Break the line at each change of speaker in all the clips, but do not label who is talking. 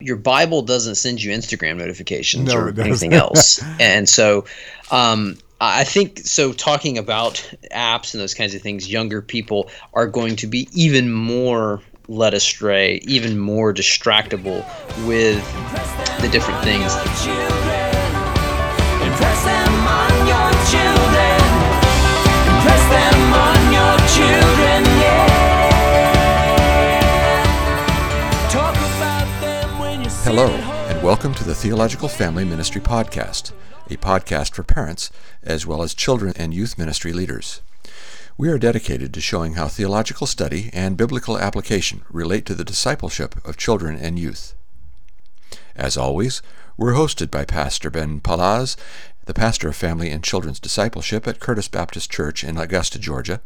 your Bible doesn't send you Instagram notifications
No,
or anything else. and so um, I think so talking about apps and those kinds of things, younger people are going to be even more led astray, even more distractible with the different things.
Hello, and welcome to the Theological Family Ministry Podcast, a podcast for parents as well as children and youth ministry leaders. We are dedicated to showing how theological study and biblical application relate to the discipleship of children and youth. As always, we're hosted by Pastor Ben Palaz, the pastor of family and children's discipleship at Curtis Baptist Church in Augusta, Georgia,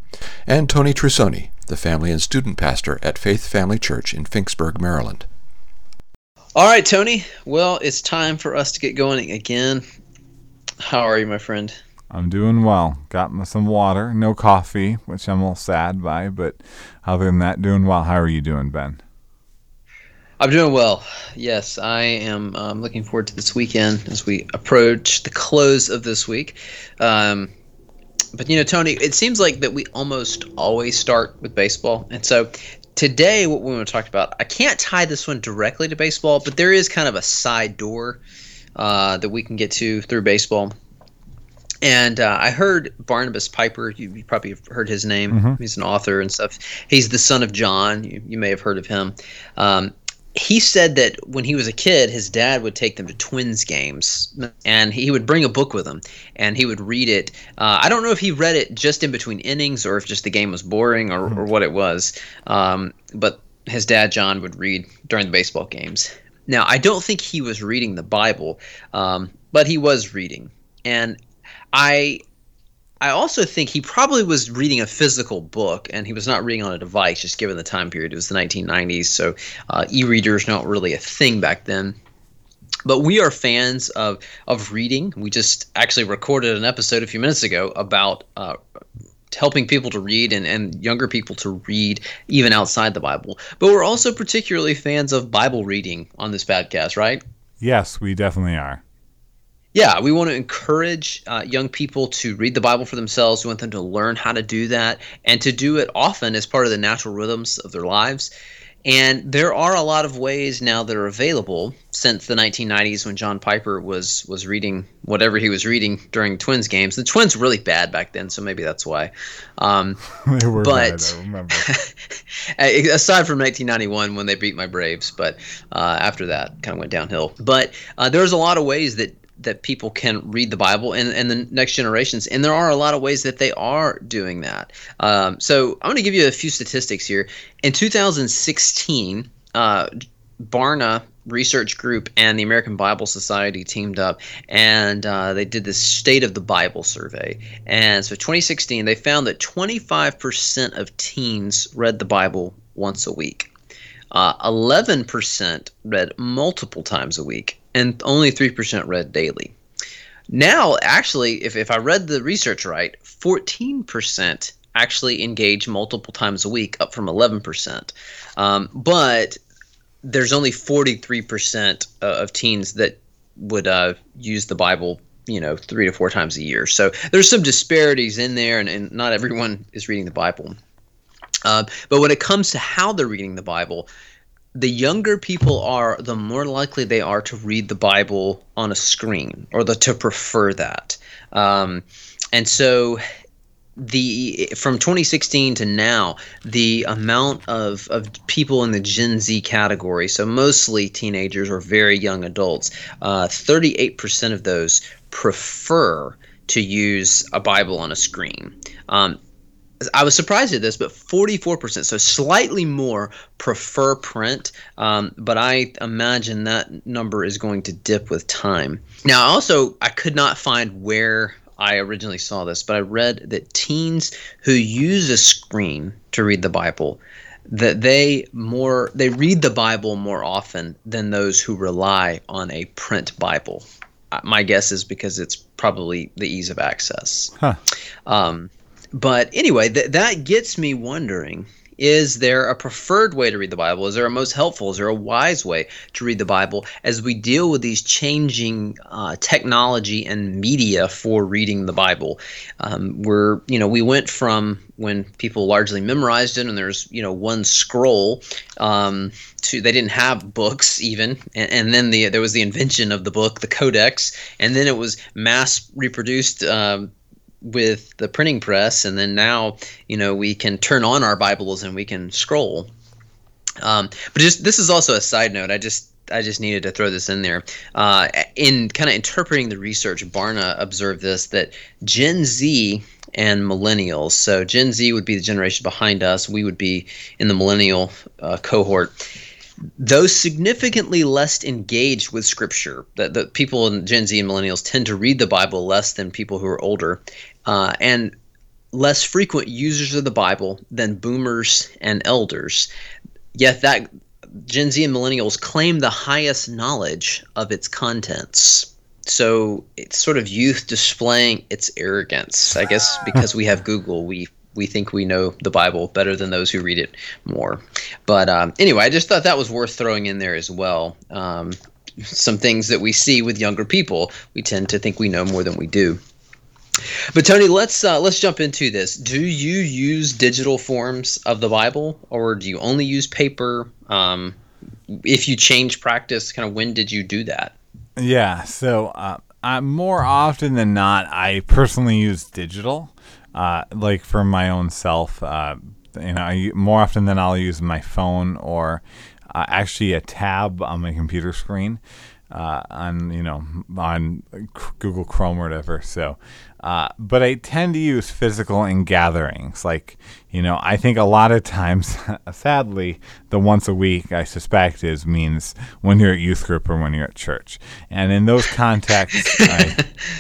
and Tony Trusoni, the family and student pastor at Faith Family Church in Finksburg, Maryland.
All right, Tony. Well, it's time for us to get going again. How are you, my friend?
I'm doing well. Got some water, no coffee, which I'm a little sad by, but other than that, doing well. How are you doing, Ben?
I'm doing well. Yes, I am um, looking forward to this weekend as we approach the close of this week. Um, but you know, Tony, it seems like that we almost always start with baseball, and so today, what we want to talk about, I can't tie this one directly to baseball, but there is kind of a side door uh, that we can get to through baseball. And uh, I heard Barnabas Piper. You, you probably have heard his name. He's an author and stuff. He's the son of John. You, you may have heard of him. Um, he said that when he was a kid, his dad would take them to Twins games, and he would bring a book with him, and he would read it. Uh, I don't know if he read it just in between innings, or if just the game was boring, or, or what it was. Um, but his dad John would read during the baseball games. Now, I don't think he was reading the Bible, um, but he was reading, and I I also think he probably was reading a physical book and he was not reading on a device, just given the time period. It was the 1990s, so uh, e readers not really a thing back then. But we are fans of, of reading. We just actually recorded an episode a few minutes ago about uh, helping people to read and, and younger people to read even outside the Bible. But we're also particularly fans of Bible reading on this podcast, right?
Yes, we definitely are.
Yeah, we want to encourage uh, young people to read the Bible for themselves. We want them to learn how to do that and to do it often as part of the natural rhythms of their lives. And there are a lot of ways now that are available since the 1990s when John Piper was was reading whatever he was reading during Twins games. The Twins were really bad back then, so maybe that's why. Um,
they were
But-
bad, I remember.
aside from 1991 when they beat my Braves, but uh, after that kind of went downhill. But uh, there's a lot of ways that that people can read the Bible and, and the next generations, and there are a lot of ways that they are doing that. Um, so I'm going to give you a few statistics here. In 2016, uh, Barna Research Group and the American Bible Society teamed up and uh, they did this State of the Bible survey. And so 2016, they found that 25% of teens read the Bible once a week. Uh, 11% read multiple times a week, and only 3% read daily. Now, actually, if, if I read the research right, 14% actually engage multiple times a week, up from 11%. Um, but there's only 43% uh, of teens that would uh, use the Bible, you know, three to four times a year. So there's some disparities in there, and, and not everyone is reading the Bible. Uh, but when it comes to how they're reading the Bible, the younger people are, the more likely they are to read the Bible on a screen or the, to prefer that. Um, and so the from 2016 to now, the amount of, of people in the Gen Z category, so mostly teenagers or very young adults, uh, 38% of those prefer to use a Bible on a screen. Um, I was surprised at this, but 44%, so slightly more, prefer print. Um, but I imagine that number is going to dip with time. Now, also, I could not find where I originally saw this, but I read that teens who use a screen to read the Bible that they more they read the Bible more often than those who rely on a print Bible. Uh, My guess is because it's probably the ease of access.
Huh.
Um, but anyway, th- that gets me wondering is there a preferred way to read the Bible? Is there a most helpful? Is there a wise way to read the Bible as we deal with these changing uh, technology and media for reading the Bible? Um, we're, you know, we went from when people largely memorized it and there's, you know, one scroll um, to they didn't have books even, and, and then the there was the invention of the book, the Codex, and then it was mass reproduced. Um, with the printing press, and then now you know we can turn on our Bibles and we can scroll. Um, but just this is also a side note. I just I just needed to throw this in there. Uh, in kind of interpreting the research, Barna observed this that Gen Z and millennials. So Gen Z would be the generation behind us. We would be in the millennial uh, cohort those significantly less engaged with scripture that the people in gen z and millennials tend to read the bible less than people who are older uh, and less frequent users of the bible than boomers and elders yet that gen z and millennials claim the highest knowledge of its contents so it's sort of youth displaying its arrogance i guess because we have google we we think we know the Bible better than those who read it more. But um, anyway, I just thought that was worth throwing in there as well. Um, some things that we see with younger people, we tend to think we know more than we do. But Tony, let's uh, let's jump into this. Do you use digital forms of the Bible, or do you only use paper? Um, if you change practice, kind of when did you do that?
Yeah, so uh, I, more often than not, I personally use digital uh, like for my own self, uh, you know, I, more often than I'll use my phone or uh, actually a tab on my computer screen uh, on you know on Google Chrome or whatever. So, uh, but I tend to use physical in gatherings. Like you know, I think a lot of times, sadly, the once a week I suspect is means when you're at youth group or when you're at church, and in those contexts, I,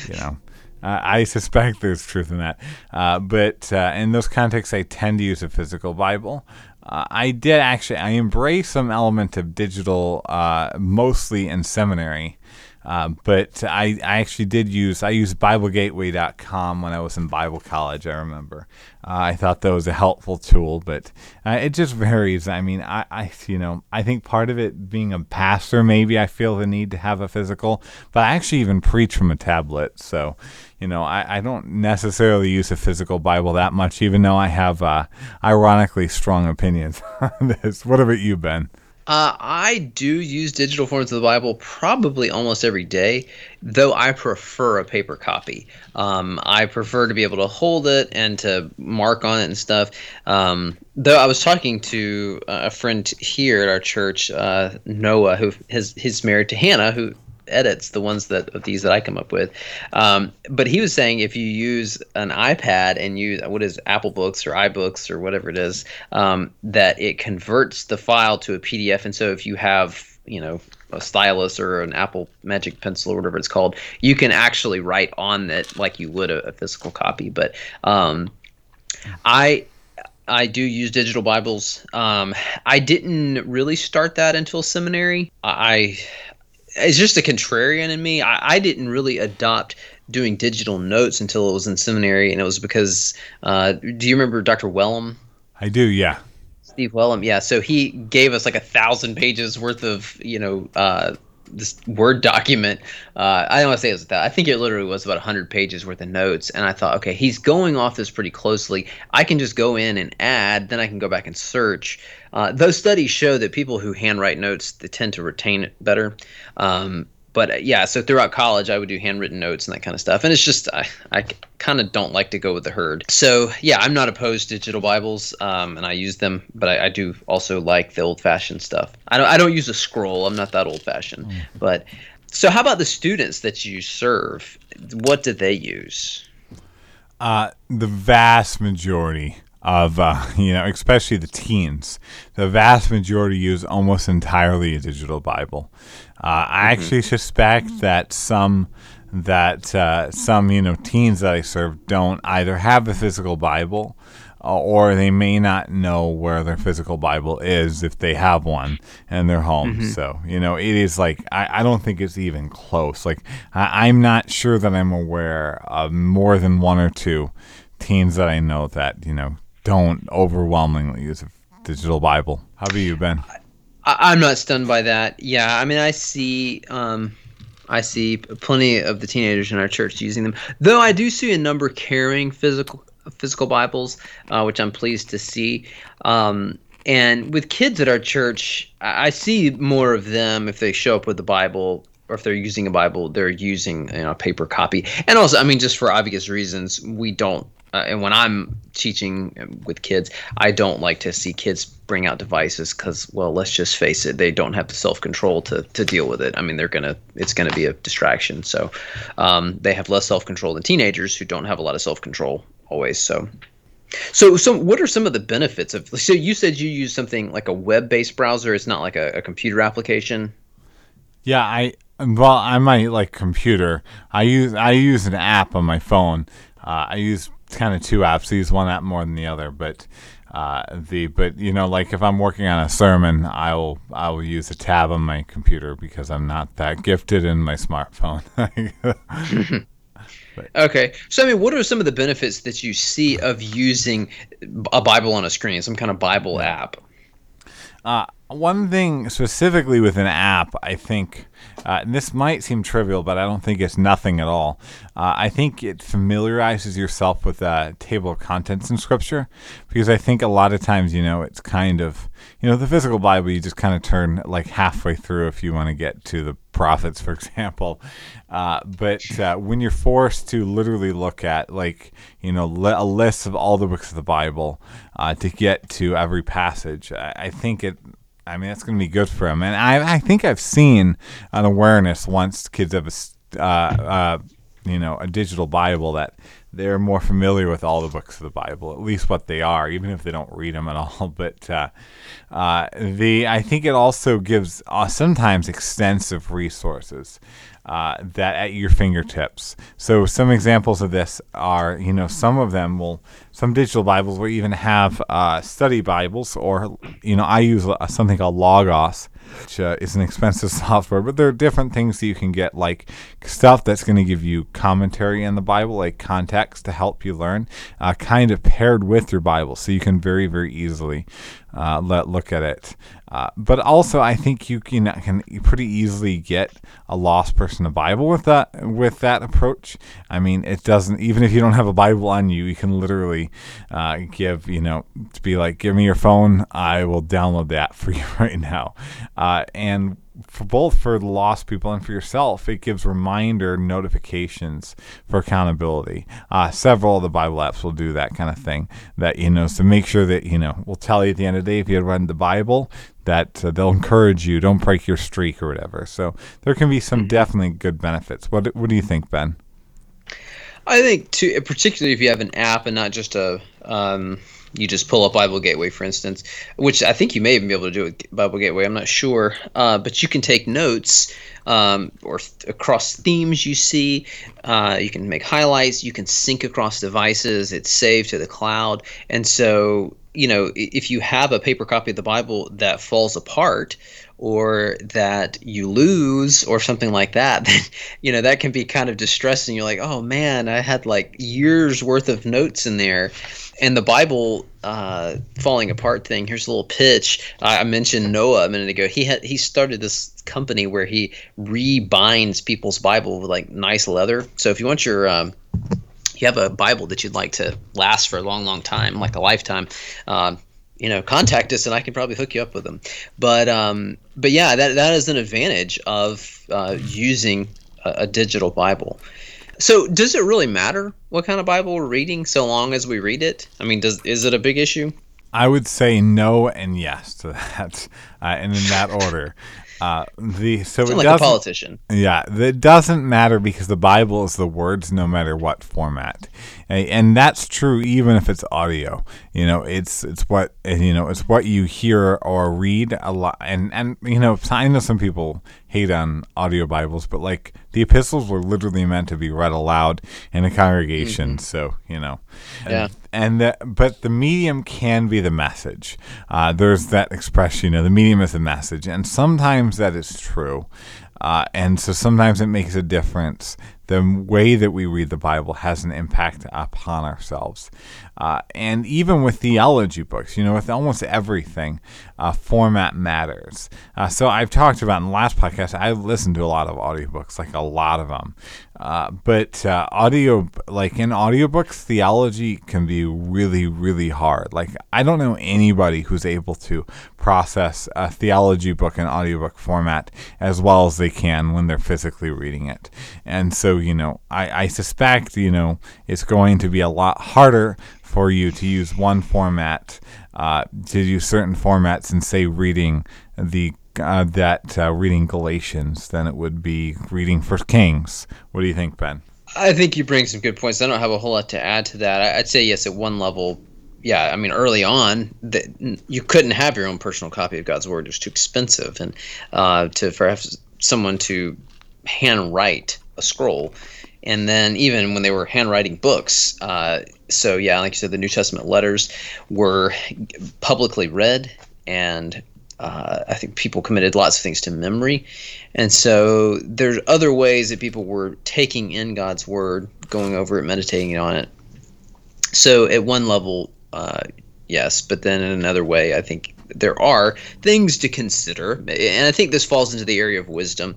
you know. Uh, I suspect there's truth in that. Uh, but uh, in those contexts, I tend to use a physical Bible. Uh, I did actually, I embrace some element of digital, uh, mostly in seminary. Uh, but I, I actually did use I used BibleGateway.com when I was in Bible college. I remember uh, I thought that was a helpful tool, but uh, it just varies. I mean, I, I you know I think part of it being a pastor, maybe I feel the need to have a physical, but I actually even preach from a tablet. So you know I, I don't necessarily use a physical Bible that much, even though I have uh, ironically strong opinions on this. What about you, Ben?
Uh, I do use digital forms of the Bible probably almost every day, though I prefer a paper copy. Um, I prefer to be able to hold it and to mark on it and stuff. Um, though I was talking to a friend here at our church, uh, Noah, who is he's married to Hannah, who edits the ones that these that I come up with. Um, but he was saying if you use an iPad and use what is Apple Books or iBooks or whatever it is, um, that it converts the file to a PDF. And so if you have you know a stylus or an Apple Magic Pencil or whatever it's called, you can actually write on it like you would a, a physical copy. But um, I I do use digital Bibles. Um, I didn't really start that until seminary. I it's just a contrarian in me. I, I didn't really adopt doing digital notes until it was in seminary, and it was because uh, do you remember Dr. Wellum?
I do, yeah.
Steve Wellum, yeah. So he gave us like a thousand pages worth of you know uh, this Word document. Uh, I don't want to say it was that. I think it literally was about 100 pages worth of notes. And I thought, okay, he's going off this pretty closely. I can just go in and add, then I can go back and search. Uh, those studies show that people who handwrite notes they tend to retain it better. Um, but uh, yeah, so throughout college, I would do handwritten notes and that kind of stuff. And it's just, I, I kind of don't like to go with the herd. So yeah, I'm not opposed to digital Bibles, um, and I use them, but I, I do also like the old fashioned stuff. I don't, I don't use a scroll. I'm not that old fashioned. Mm. But so, how about the students that you serve? What do they use?
Uh, the vast majority of uh, you know, especially the teens. The vast majority use almost entirely a digital Bible. Uh, I mm-hmm. actually suspect that some that uh, some you know teens that I serve don't either have a physical Bible. Uh, or they may not know where their physical Bible is if they have one in their home. Mm-hmm. So, you know, it is like, I, I don't think it's even close. Like, I, I'm not sure that I'm aware of more than one or two teens that I know that, you know, don't overwhelmingly use a digital Bible. How about you, Ben?
I, I'm not stunned by that. Yeah, I mean, I see, um, I see plenty of the teenagers in our church using them. Though I do see a number carrying physical physical Bibles, uh, which I'm pleased to see. Um, and with kids at our church, I I see more of them if they show up with the Bible. Or if they're using a Bible, they're using you know, a paper copy. And also, I mean, just for obvious reasons, we don't uh, and when I'm teaching with kids, I don't like to see kids bring out devices because, well, let's just face it, they don't have the self control to to deal with it. I mean, they're gonna, it's gonna be a distraction. So um, they have less self control than teenagers who don't have a lot of self control always. So. So, so what are some of the benefits of? So, you said you use something like a web-based browser. It's not like a, a computer application.
Yeah, I well, on my like computer, I use I use an app on my phone. Uh, I use kind of two apps. Use one app more than the other, but uh, the but you know like if I'm working on a sermon, I will I will use a tab on my computer because I'm not that gifted in my smartphone.
Okay. So, I mean, what are some of the benefits that you see of using a Bible on a screen, some kind of Bible app?
Uh, one thing specifically with an app, I think, uh, and this might seem trivial, but I don't think it's nothing at all. Uh, I think it familiarizes yourself with a table of contents in Scripture, because I think a lot of times, you know, it's kind of, you know, the physical Bible, you just kind of turn like halfway through if you want to get to the prophets, for example. Uh, but uh, when you're forced to literally look at, like, you know, li- a list of all the books of the Bible uh, to get to every passage, I, I think it I mean, that's going to be good for them. And I, I think I've seen an awareness once kids have a, uh, uh, you know, a digital Bible that they're more familiar with all the books of the Bible, at least what they are, even if they don't read them at all. But uh, uh, the I think it also gives uh, sometimes extensive resources. Uh, that at your fingertips. So some examples of this are, you know, some of them will, some digital Bibles will even have uh, study Bibles, or you know, I use uh, something called Logos, which uh, is an expensive software, but there are different things that you can get, like stuff that's going to give you commentary in the Bible, like context to help you learn, uh, kind of paired with your Bible, so you can very, very easily uh, let look at it. Uh, but also, I think you can can pretty easily get a lost person a Bible with that with that approach. I mean, it doesn't even if you don't have a Bible on you, you can literally uh, give you know to be like, give me your phone, I will download that for you right now, uh, and for both for the lost people and for yourself, it gives reminder notifications for accountability. Uh, several of the Bible apps will do that kind of thing. That you know, so make sure that you know, will tell you at the end of the day if you had read the Bible that uh, they'll encourage you, don't break your streak or whatever. So there can be some definitely good benefits. What What do you think, Ben?
I think, too, particularly if you have an app and not just a, um, you just pull up Bible Gateway, for instance, which I think you may even be able to do with Bible Gateway. I'm not sure, uh, but you can take notes um, or th- across themes you see. Uh, you can make highlights. You can sync across devices. It's saved to the cloud, and so you know if you have a paper copy of the Bible that falls apart or that you lose or something like that then you know that can be kind of distressing you're like oh man i had like years worth of notes in there and the bible uh, falling apart thing here's a little pitch i mentioned noah a minute ago he had he started this company where he rebinds people's bible with like nice leather so if you want your um, you have a bible that you'd like to last for a long long time like a lifetime um, you know, contact us and I can probably hook you up with them. But um, but yeah, that that is an advantage of uh, using a, a digital Bible. So does it really matter what kind of Bible we're reading so long as we read it? I mean, does is it a big issue?
I would say no and yes to that, uh, and in that order. Uh, the so it
like a politician.
Yeah, it doesn't matter because the Bible is the words no matter what format, and, and that's true even if it's audio. You know, it's it's what you know, it's what you hear or read a lot, and and you know, I know some people hate on audio Bibles, but like the epistles were literally meant to be read aloud in a congregation, so you know,
Yeah.
and the, but the medium can be the message. Uh, there's that expression, you know, the medium is the message, and sometimes that is true. Uh, and so sometimes it makes a difference. The way that we read the Bible has an impact upon ourselves. Uh, and even with theology books, you know, with almost everything, uh, format matters. Uh, so I've talked about in the last podcast, I listened to a lot of audiobooks, like a lot of them. Uh, but uh, audio, like in audiobooks, theology can be really, really hard. Like I don't know anybody who's able to process a theology book in audiobook format as well as they can when they're physically reading it. And so, you know, I, I suspect, you know, it's going to be a lot harder for you to use one format, uh, to use certain formats and say reading the uh, that uh, reading Galatians than it would be reading First Kings. What do you think, Ben?
I think you bring some good points. I don't have a whole lot to add to that. I'd say yes, at one level, yeah. I mean, early on, that you couldn't have your own personal copy of God's Word; it was too expensive, and uh, to for someone to handwrite a scroll, and then even when they were handwriting books. Uh, so yeah, like you said, the New Testament letters were publicly read, and uh, I think people committed lots of things to memory, and so there's other ways that people were taking in God's word, going over it, meditating on it. So at one level, uh, yes, but then in another way, I think there are things to consider, and I think this falls into the area of wisdom.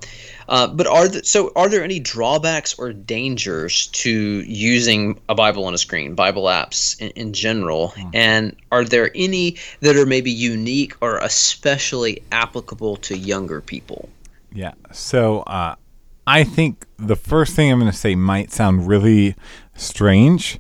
Uh, but are the, so are there any drawbacks or dangers to using a Bible on a screen, Bible apps in, in general, and are there any that are maybe unique or especially applicable to younger people?
Yeah. So uh, I think the first thing I'm going to say might sound really strange,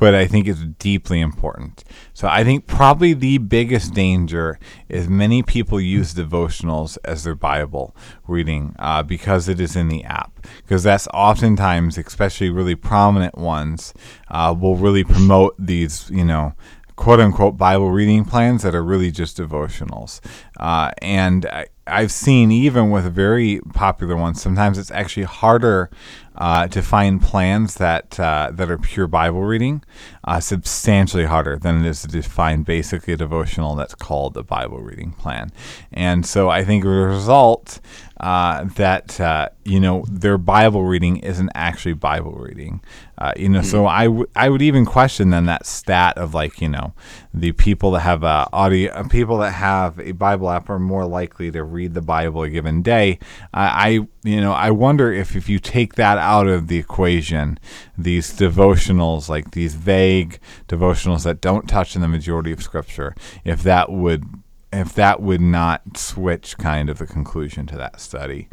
but I think it's deeply important. So I think probably the biggest danger is many people use devotionals as their Bible reading uh, because it is in the app. Because that's oftentimes, especially really prominent ones, uh, will really promote these, you know, quote unquote Bible reading plans that are really just devotionals. Uh, and I, I've seen even with very popular ones, sometimes it's actually harder uh, to find plans that uh, that are pure Bible reading, uh, substantially harder than it is to find basically a devotional that's called a Bible reading plan. And so I think the result uh, that uh, you know their Bible reading isn't actually Bible reading. Uh, you know, so I, w- I would even question then that stat of like you know the people that have uh, audio uh, people that have a Bible app are more likely to read the Bible a given day. I, I you know I wonder if if you take that out of the equation, these devotionals like these vague devotionals that don't touch on the majority of Scripture, if that would if that would not switch kind of the conclusion to that study.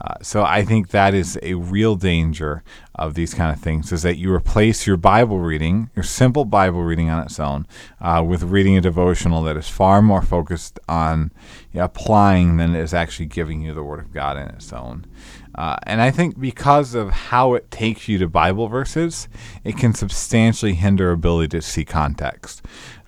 Uh, so I think that is a real danger of these kind of things is that you replace your Bible reading, your simple Bible reading on its own, uh, with reading a devotional that is far more focused on applying than it is actually giving you the Word of God in its own. Uh, and I think because of how it takes you to Bible verses, it can substantially hinder ability to see context.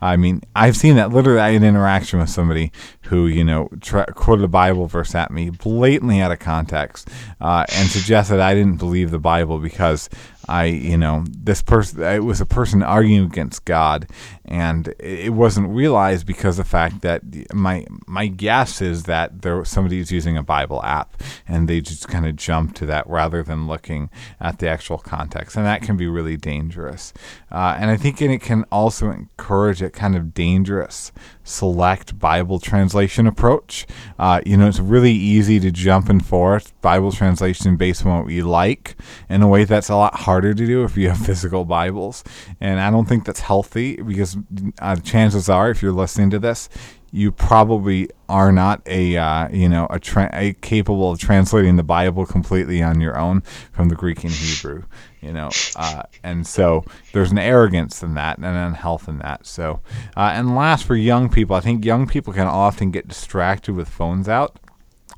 I mean, I've seen that literally. I had an interaction with somebody who, you know, tra- quoted a Bible verse at me blatantly out of context uh, and suggested I didn't believe the Bible because I, you know, this person, it was a person arguing against God, and it wasn't realized because the fact that my my guess is that there somebody is using a Bible app, and they just kind of jump to that rather than looking at the actual context, and that can be really dangerous. Uh, and I think it can also encourage a kind of dangerous select Bible translation approach. Uh, you know, it's really easy to jump and forth Bible translation based on what we like in a way that's a lot harder to do if you have physical Bibles. And I don't think that's healthy because uh, chances are, if you're listening to this, you probably are not a uh, you know a, tra- a capable of translating the Bible completely on your own from the Greek and Hebrew, you know, uh, and so there's an arrogance in that and an unhealth in that. So, uh, and last for young people, I think young people can often get distracted with phones out.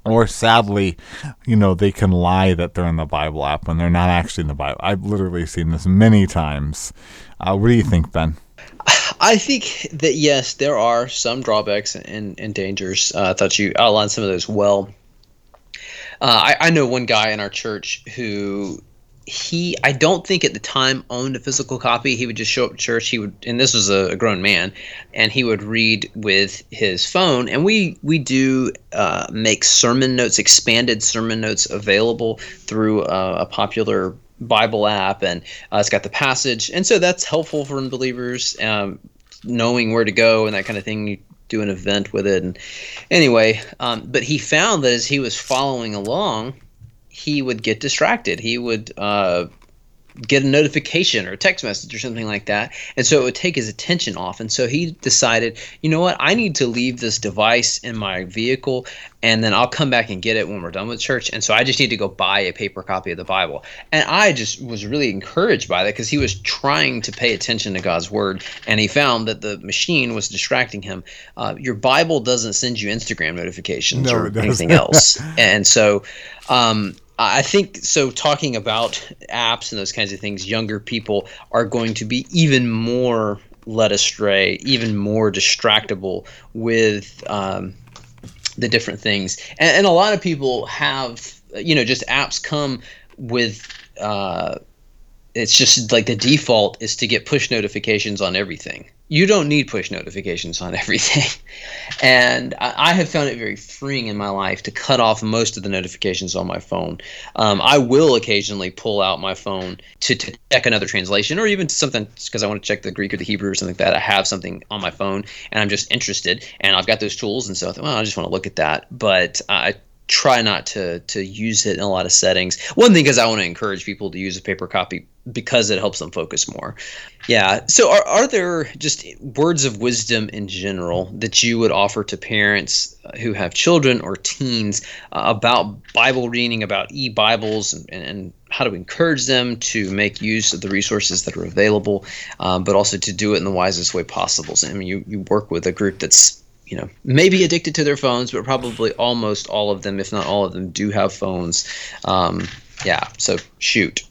Or sadly, you know, they can lie that they're in the Bible app when they're not actually in the Bible. I've literally seen this many times. Uh, what do you think, Ben?
I think that yes, there are some drawbacks and, and dangers. Uh, I thought you outlined some of those well. Uh, I, I know one guy in our church who he I don't think at the time owned a physical copy. He would just show up at church. He would, and this was a, a grown man, and he would read with his phone. And we we do uh, make sermon notes, expanded sermon notes available through uh, a popular Bible app, and uh, it's got the passage, and so that's helpful for unbelievers. Um, knowing where to go and that kind of thing. You do an event with it, and anyway, um, but he found that as he was following along, he would get distracted. He would uh, get a notification or a text message or something like that. And so it would take his attention off. And so he decided, you know what? I need to leave this device in my vehicle and then I'll come back and get it when we're done with church. And so I just need to go buy a paper copy of the Bible. And I just was really encouraged by that because he was trying to pay attention to God's word and he found that the machine was distracting him. Uh, your Bible doesn't send you Instagram notifications
No,
or anything else. and so, um, I think so. Talking about apps and those kinds of things, younger people are going to be even more led astray, even more distractible with um, the different things. And, and a lot of people have, you know, just apps come with. Uh, it's just like the default is to get push notifications on everything. You don't need push notifications on everything. And I, I have found it very freeing in my life to cut off most of the notifications on my phone. Um, I will occasionally pull out my phone to, to check another translation or even something because I want to check the Greek or the Hebrew or something like that. I have something on my phone and I'm just interested and I've got those tools. And so I thought, well, I just want to look at that. But I try not to to use it in a lot of settings. One thing is I want to encourage people to use a paper copy because it helps them focus more. Yeah. So are are there just words of wisdom in general that you would offer to parents who have children or teens uh, about Bible reading, about e-Bibles, and, and how to encourage them to make use of the resources that are available, um, but also to do it in the wisest way possible. So, I mean, you, you work with a group that's you know maybe addicted to their phones but probably almost all of them if not all of them do have phones um, yeah so shoot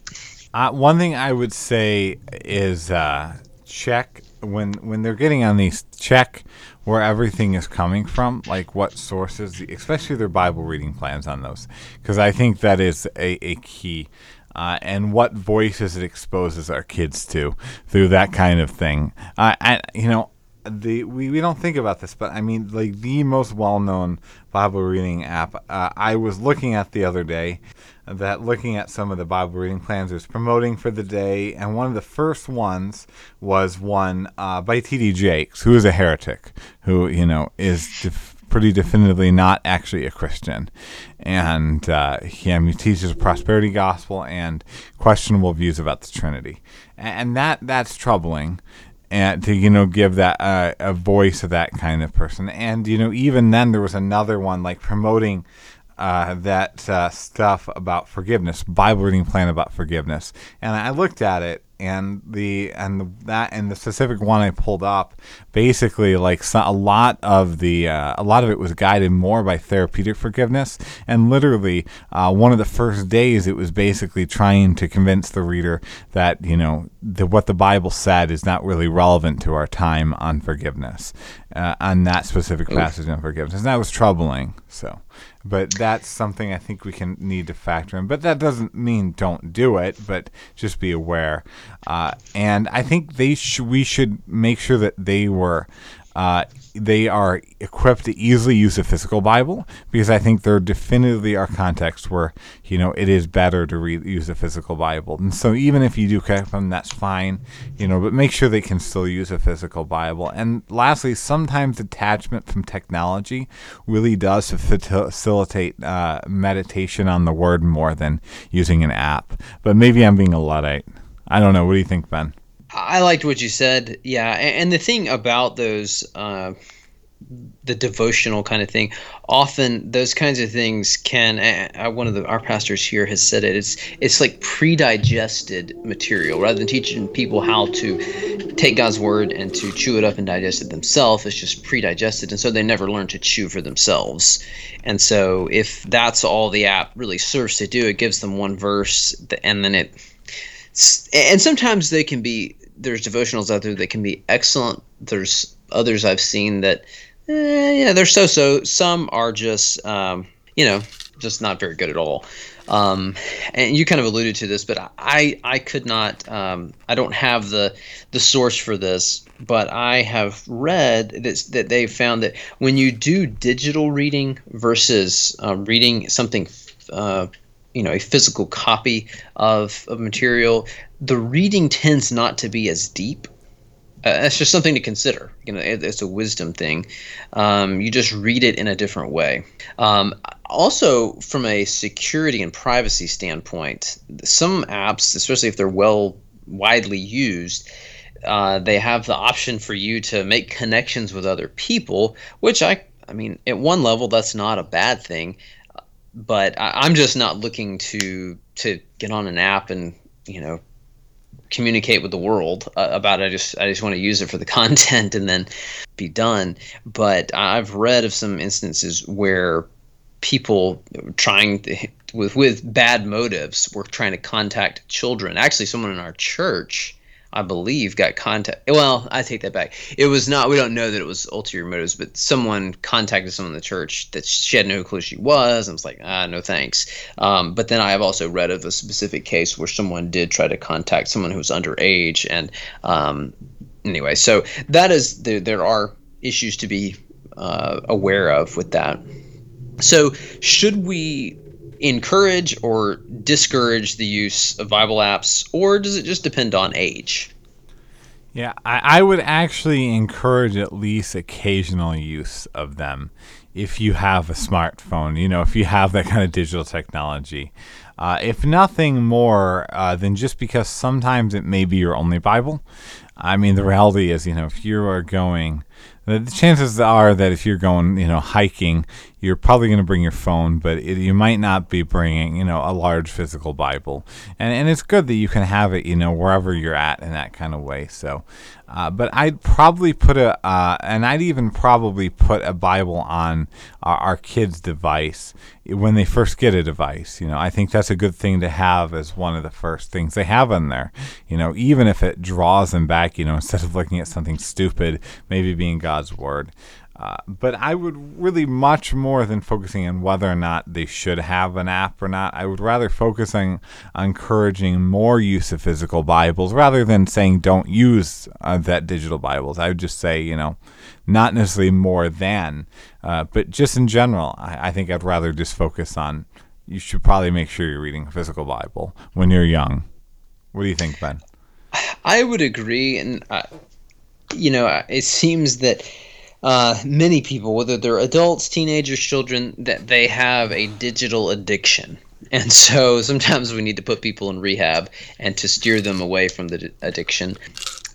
Uh, one thing I would say is uh, check when when they're getting on these check where everything is coming from, like what sources, especially their Bible reading plans on those, because I think that is a, a key. Uh, and what voices it exposes our kids to through that kind of thing. Uh, and you know, the we, we don't think about this, but I mean, like the most well-known Bible reading app. Uh, I was looking at the other day that looking at some of the Bible reading plans was promoting for the day, and one of the first ones was one uh, by T.D. Jakes, who is a heretic, who you know is. Def- pretty definitively not actually a Christian, and uh, he, I mean, teaches a prosperity gospel and questionable views about the Trinity, and that that's troubling and to you know give that uh, a voice of that kind of person. And you know even then there was another one like promoting uh, that uh, stuff about forgiveness bible reading plan about forgiveness. And i looked at it and the and the, that and the specific one i pulled up basically like so, a lot of the uh, a lot of it was guided more by therapeutic forgiveness and literally uh, one of the first days it was basically trying to convince the reader that you know the, what the bible said is not really relevant to our time on forgiveness uh, on that specific passage on forgiveness and that was troubling so but that's something I think we can need to factor in. But that doesn't mean don't do it, but just be aware. Uh, and I think they sh- we should make sure that they were uh, they are equipped to easily use a physical Bible because I think there definitively are contexts where you know it is better to use a physical Bible. And so even if you do connect them, that's fine, you know. But make sure they can still use a physical Bible. And lastly, sometimes detachment from technology really does facilitate uh, meditation on the Word more than using an app. But maybe I'm being a luddite. I don't know. What do you think, Ben?
I liked what you said. Yeah, and, the thing about those, uh, the devotional kind of thing, often those kinds of things can. Uh, one of the our pastors here has said it. It's it's like pre-digested material rather than teaching people how to take God's word and to chew it up and digest it themselves. It's just pre-digested, and so they never learn to chew for themselves. And so if that's all the app really serves to do, it gives them one verse, and then it and sometimes they can be there's devotionals out there that can be excellent there's others i've seen that eh, yeah they're so so some are just um, you know just not very good at all. Um, and you kind of alluded to this, but I I could not. Um, I don't have the the source for this, but I have read that that they found that when you do digital reading versus uh, reading something. Uh, you know, a physical copy of, of material, the reading tends not to be as deep uh, that's just something to consider. You know, it, it's a wisdom thing. Um, you just read it in a different way. Um, also, from a security and privacy standpoint, some apps, especially if they're well widely used, uh, they have the option for you to make connections with other people, which I, I mean, at one level, that's not a bad thing. But I, I'm just not looking to to get on an app and you know communicate with the world uh, about it. I just I just want to use it for the content and then be done. But I've read of some instances where people trying to, with with bad motives were trying to contact children. Actually, someone in our church I believe, got contact. Well, I take that back. It was not. We don't know that it was ulterior motives, but someone contacted someone in the church that she had no clue she was, and was like, ah, no thanks. Um, but then I have also read of a specific case where someone did try to contact someone who was underage, and um, anyway, so that is there. There are issues to be uh, aware of with that. So, should we encourage or discourage the use of Bible apps, or does it just depend on age?
Yeah, I, I would actually encourage at least occasional use of them if you have a smartphone, you know, if you have that kind of digital technology. Uh, if nothing more uh, than just because sometimes it may be your only Bible. I mean, the reality is, you know, if you are going the chances are that if you're going, you know, hiking, you're probably going to bring your phone, but it, you might not be bringing, you know, a large physical Bible. And and it's good that you can have it, you know, wherever you're at in that kind of way. So, uh, but I'd probably put a, uh, and I'd even probably put a Bible on our, our kids' device when they first get a device. You know, I think that's a good thing to have as one of the first things they have in there. You know, even if it draws them back, you know, instead of looking at something stupid, maybe being God's word. Uh, but I would really much more than focusing on whether or not they should have an app or not. I would rather focus on, encouraging more use of physical Bibles rather than saying don't use uh, that digital Bibles. I would just say, you know, not necessarily more than, uh, but just in general, I, I think I'd rather just focus on you should probably make sure you're reading a physical Bible when you're young. What do you think, Ben?
I would agree, and uh, you know, it seems that uh, many people, whether they're adults, teenagers, children, that they have a digital addiction. And so sometimes we need to put people in rehab and to steer them away from the addiction.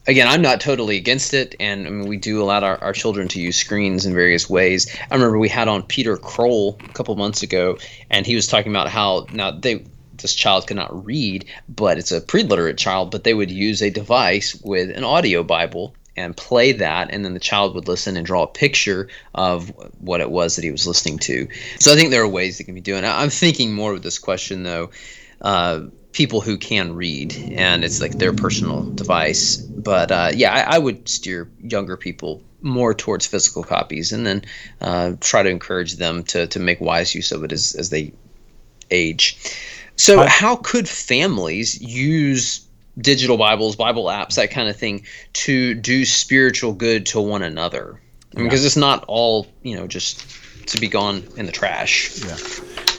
Again, I'm not totally against it, and I mean, we do allow our, our children to use screens in various ways. I remember we had on Peter Kroll a couple months ago, and he was talking about how now they this child cannot read, but it's a pre-literate child, but they would use a device with an audio Bible and play that, and then the child would listen and draw a picture of what it was that he was listening to. So I think there are ways that can be doing. I'm thinking more with this question though. Uh, people who can read and it's like their personal device but uh, yeah I, I, would steer younger people more towards physical copies and then uh, try to encourage them to, to make wise use of it as, as they age so how could families use digital Bibles, Bible apps, that kind of thing, to do spiritual good to one another. Because yeah. it's not all, you know, just to be gone in the trash.
Yeah.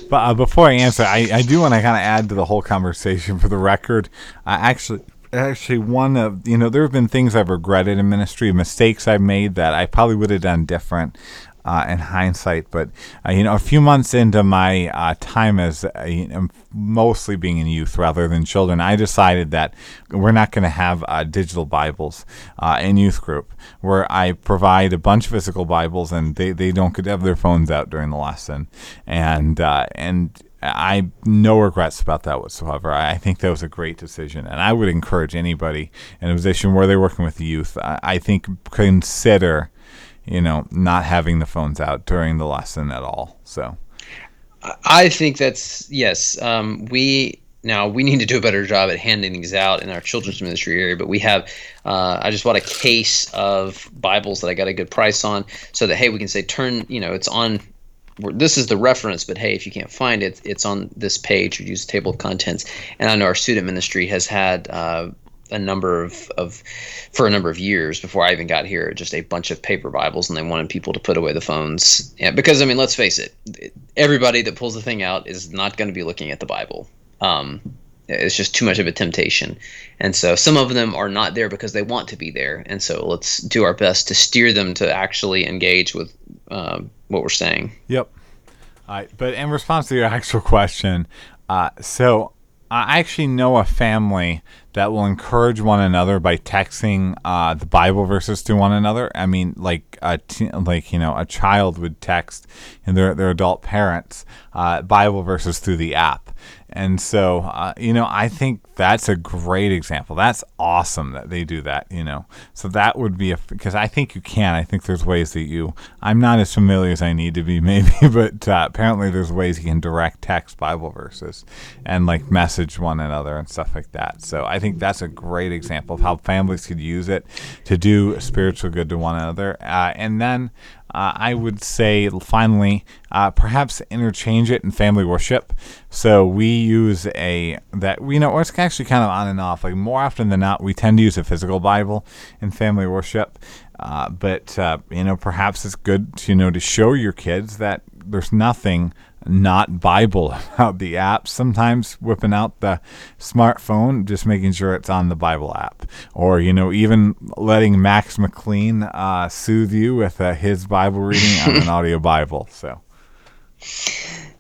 But uh, before I answer, I, I do want to kind of add to the whole conversation for the record. I actually, actually, one of, you know, there have been things I've regretted in ministry, mistakes I've made that I probably would have done different uh, in hindsight. But uh, you know, a few months into my uh, time as uh, you know, mostly being in youth rather than children, I decided that we're not going to have uh, digital Bibles uh, in youth group, where I provide a bunch of physical Bibles and they, they don't have their phones out during the lesson, and and. I no regrets about that whatsoever. I think that was a great decision, and I would encourage anybody in a position where they're working with youth. I, I think consider you know, not having the phones out during the lesson at all. So,
I think that's yes. Um, we now we need to do a better job at handing these out in our children's ministry area. But we have, uh, I just bought a case of Bibles that I got a good price on, so that hey, we can say turn, you know, it's on this is the reference, but hey, if you can't find it, it's on this page or use the table of contents. And I know our student ministry has had uh, a number of, of, for a number of years before I even got here, just a bunch of paper Bibles, and they wanted people to put away the phones. Yeah, because I mean, let's face it, everybody that pulls the thing out is not going to be looking at the Bible. Um, it's just too much of a temptation. And so some of them are not there because they want to be there. And so let's do our best to steer them to actually engage with um, what we're saying.
Yep. All right, but in response to your actual question, uh, so I actually know a family that will encourage one another by texting uh, the Bible verses to one another. I mean, like like you know, a child would text and their their adult parents uh, Bible verses through the app. And so, uh, you know, I think that's a great example. That's awesome that they do that, you know. So that would be a, because I think you can. I think there's ways that you, I'm not as familiar as I need to be, maybe, but uh, apparently there's ways you can direct text Bible verses and like message one another and stuff like that. So I think that's a great example of how families could use it to do spiritual good to one another. Uh, and then, uh, I would say finally, uh, perhaps interchange it in family worship. So we use a that we know or it's actually kind of on and off. Like more often than not, we tend to use a physical Bible in family worship. Uh, but uh, you know, perhaps it's good to, you know to show your kids that there's nothing not Bible about the app. Sometimes whipping out the smartphone, just making sure it's on the Bible app, or you know, even letting Max McLean uh, soothe you with uh, his Bible reading on an audio Bible. So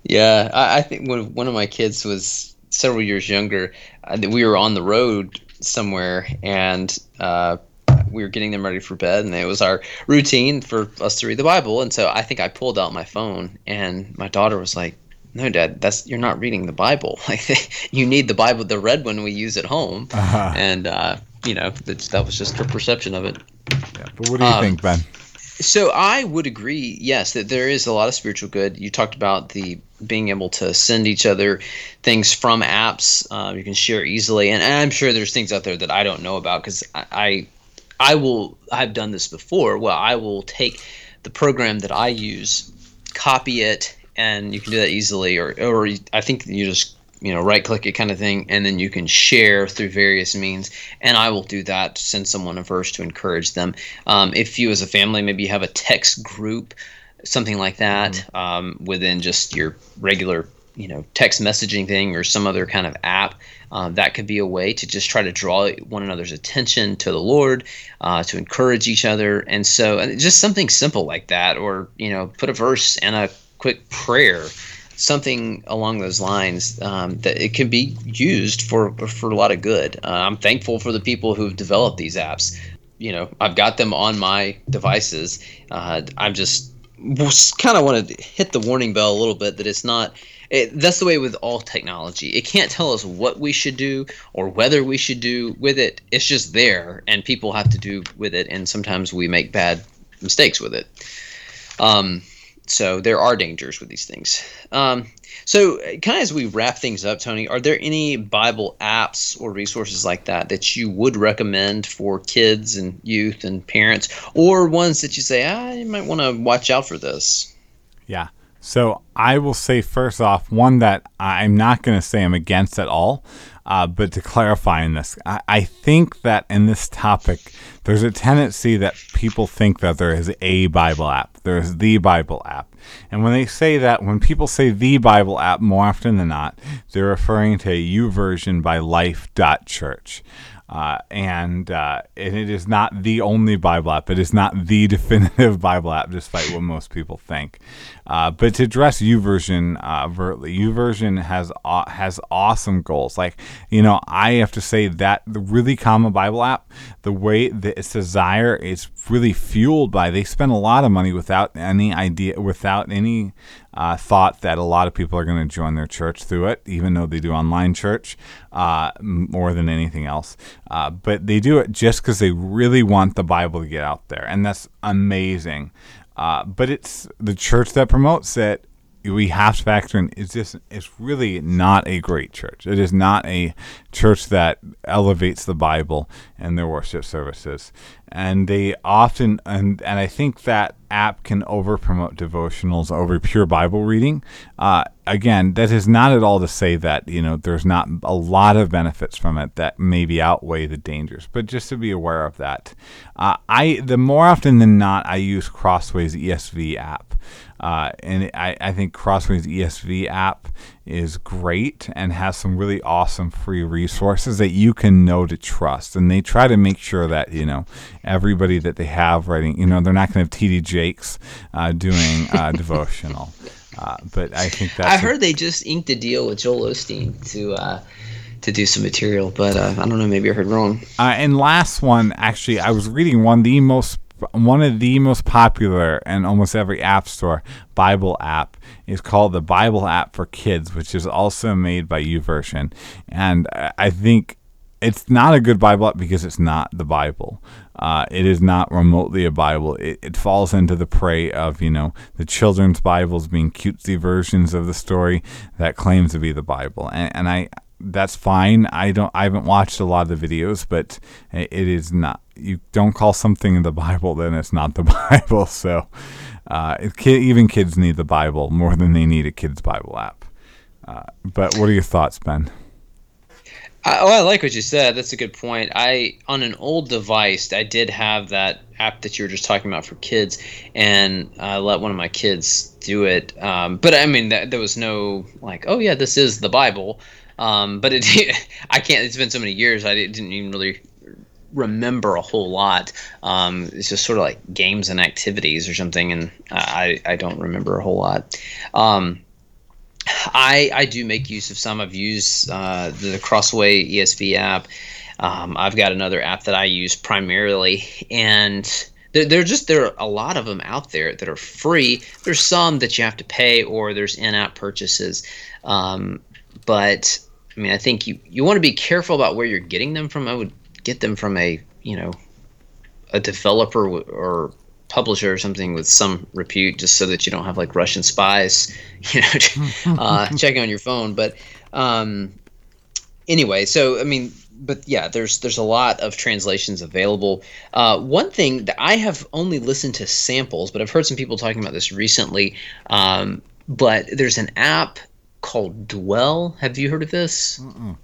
Yeah, I, I think when one of my kids was several years younger, uh, we were on the road somewhere and uh, we were getting them ready for bed, and it was our routine for us to read the Bible. And so I think I pulled out my phone, and my daughter was like, "No, Dad, that's you're not reading the Bible. Like you need the Bible, the red one we use at home."
Uh-huh.
And uh, you know, that that was just her perception of it.
yeah. But what do you
Um,
think, Ben?
So I would agree, yes, that there is a lot of spiritual good. You talked about the being able to send each other things from apps. Uh, you can share easily, and, and I'm sure there's things out there that I don't know about because I, I, I will. I've done this before. Well, I will take the program that I use, copy it, and you can do that easily. Or, or I think you just you know right click it kind of thing and then you can share through various means and i will do that send someone a verse to encourage them um, if you as a family maybe you have a text group something like that um, within just your regular you know text messaging thing or some other kind of app uh, that could be a way to just try to draw one another's attention to the lord uh, to encourage each other and so just something simple like that or you know put a verse and a quick prayer something along those lines um, that it can be used for for a lot of good. Uh, I'm thankful for the people who've developed these apps. You know, I've got them on my devices. Uh, I'm just kind of want to hit the warning bell a little bit that it's not. It, that's the way with all technology. It can't tell us what we should do or whether we should do with it. It's just there, and people have to do with it. And sometimes we make bad mistakes with it. Um, so there are dangers with these things. Um, so, kind of as we wrap things up, Tony, are there any Bible apps or resources like that that you would recommend for kids and youth and parents, or ones that you say, ah, you might want to watch out for this?
Yeah. So I will say first off, one that I'm not going to say I'm against at all, uh, but to clarify in this, I, I think that in this topic, there's a tendency that people think that there is a Bible app. There is the Bible app. And when they say that, when people say the Bible app, more often than not, they're referring to a YouVersion by Life.Church. Uh, and uh, and it is not the only Bible app. It is not the definitive Bible app, despite what most people think. Uh, but to address YouVersion uh, YouVersion has has awesome goals. Like you know, I have to say that the really common Bible app, the way that its desire is really fueled by they spend a lot of money without any idea, without any uh, thought that a lot of people are going to join their church through it, even though they do online church uh, more than anything else. Uh, but they do it just because they really want the Bible to get out there, and that's amazing. Uh, but it's the church that promotes it we have to factor in is this it's really not a great church. It is not a church that elevates the Bible in their worship services. And they often and and I think that app can over promote devotionals over pure Bible reading. Uh, again, that is not at all to say that you know there's not a lot of benefits from it that maybe outweigh the dangers, but just to be aware of that. Uh, I the more often than not I use Crossway's ESV app. Uh, and I, I think Crossway's ESV app is great and has some really awesome free resources that you can know to trust. And they try to make sure that, you know, everybody that they have writing, you know, they're not going to have TD Jakes uh, doing uh, devotional. Uh, but I think that's.
I heard they just inked a deal with Joel Osteen to. Uh, to do some material, but uh, I don't know. Maybe I heard wrong.
Uh, and last one, actually, I was reading one the most one of the most popular in almost every app store Bible app is called the Bible app for kids, which is also made by YouVersion. And I think it's not a good Bible app because it's not the Bible. Uh, it is not remotely a Bible. It, it falls into the prey of, you know, the children's Bibles being cutesy versions of the story that claims to be the Bible. And, and I, that's fine. I don't. I haven't watched a lot of the videos, but it is not. You don't call something the Bible, then it's not the Bible. So, uh, even kids need the Bible more than they need a kids Bible app. Uh, but what are your thoughts, Ben?
I, oh, I like what you said. That's a good point. I on an old device, I did have that app that you were just talking about for kids, and I let one of my kids do it. Um, but I mean, that, there was no like, oh yeah, this is the Bible. Um, but it, I can't. It's been so many years. I didn't even really remember a whole lot. Um, it's just sort of like games and activities or something, and I I don't remember a whole lot. Um, I I do make use of some. I've used uh, the Crossway ESV app. Um, I've got another app that I use primarily, and there, there just there are a lot of them out there that are free. There's some that you have to pay, or there's in-app purchases. Um, but I mean, I think you you want to be careful about where you're getting them from. I would get them from a you know a developer or publisher or something with some repute, just so that you don't have like Russian spies, you know, uh, checking on your phone. But um, anyway, so I mean, but yeah, there's there's a lot of translations available. Uh, one thing that I have only listened to samples, but I've heard some people talking about this recently. Um, but there's an app called Dwell. Have you heard of this? Mm-mm.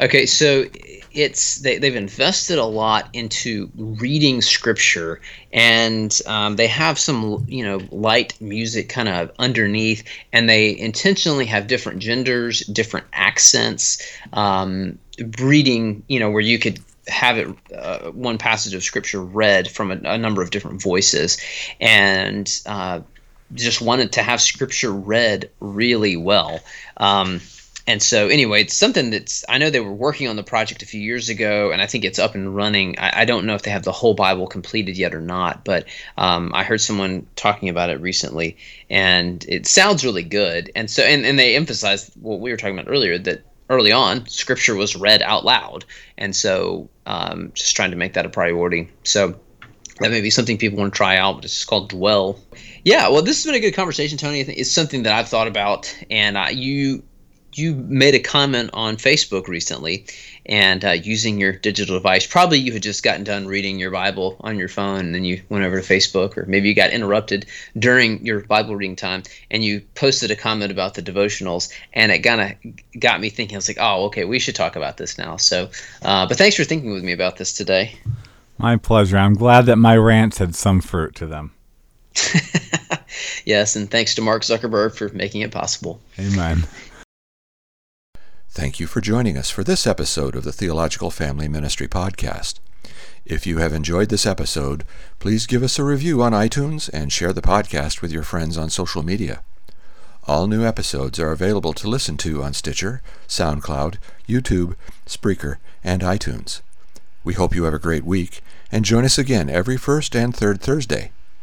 Okay, so it's they, they've invested a lot into reading scripture, and um, they have some you know light music kind of underneath, and they intentionally have different genders, different accents, um, reading you know where you could have it uh, one passage of scripture read from a, a number of different voices, and uh, just wanted to have scripture read really well. Um, and so, anyway, it's something that's I know they were working on the project a few years ago, and I think it's up and running. I, I don't know if they have the whole Bible completed yet or not, but um, I heard someone talking about it recently, and it sounds really good. And so, and, and they emphasized what we were talking about earlier that early on, Scripture was read out loud, and so um, just trying to make that a priority. So that may be something people want to try out. But it's called Dwell. Yeah, well, this has been a good conversation, Tony. It's something that I've thought about, and uh, you you made a comment on Facebook recently, and uh, using your digital device. Probably you had just gotten done reading your Bible on your phone, and then you went over to Facebook, or maybe you got interrupted during your Bible reading time, and you posted a comment about the devotionals, and it kind of got me thinking. I was like, oh, okay, we should talk about this now. So, uh, but thanks for thinking with me about this today.
My pleasure. I'm glad that my rants had some fruit to them.
yes, and thanks to Mark Zuckerberg for making it possible.
Amen.
Thank you for joining us for this episode of the Theological Family Ministry Podcast. If you have enjoyed this episode, please give us a review on iTunes and share the podcast with your friends on social media. All new episodes are available to listen to on Stitcher, SoundCloud, YouTube, Spreaker, and iTunes. We hope you have a great week and join us again every first and third Thursday.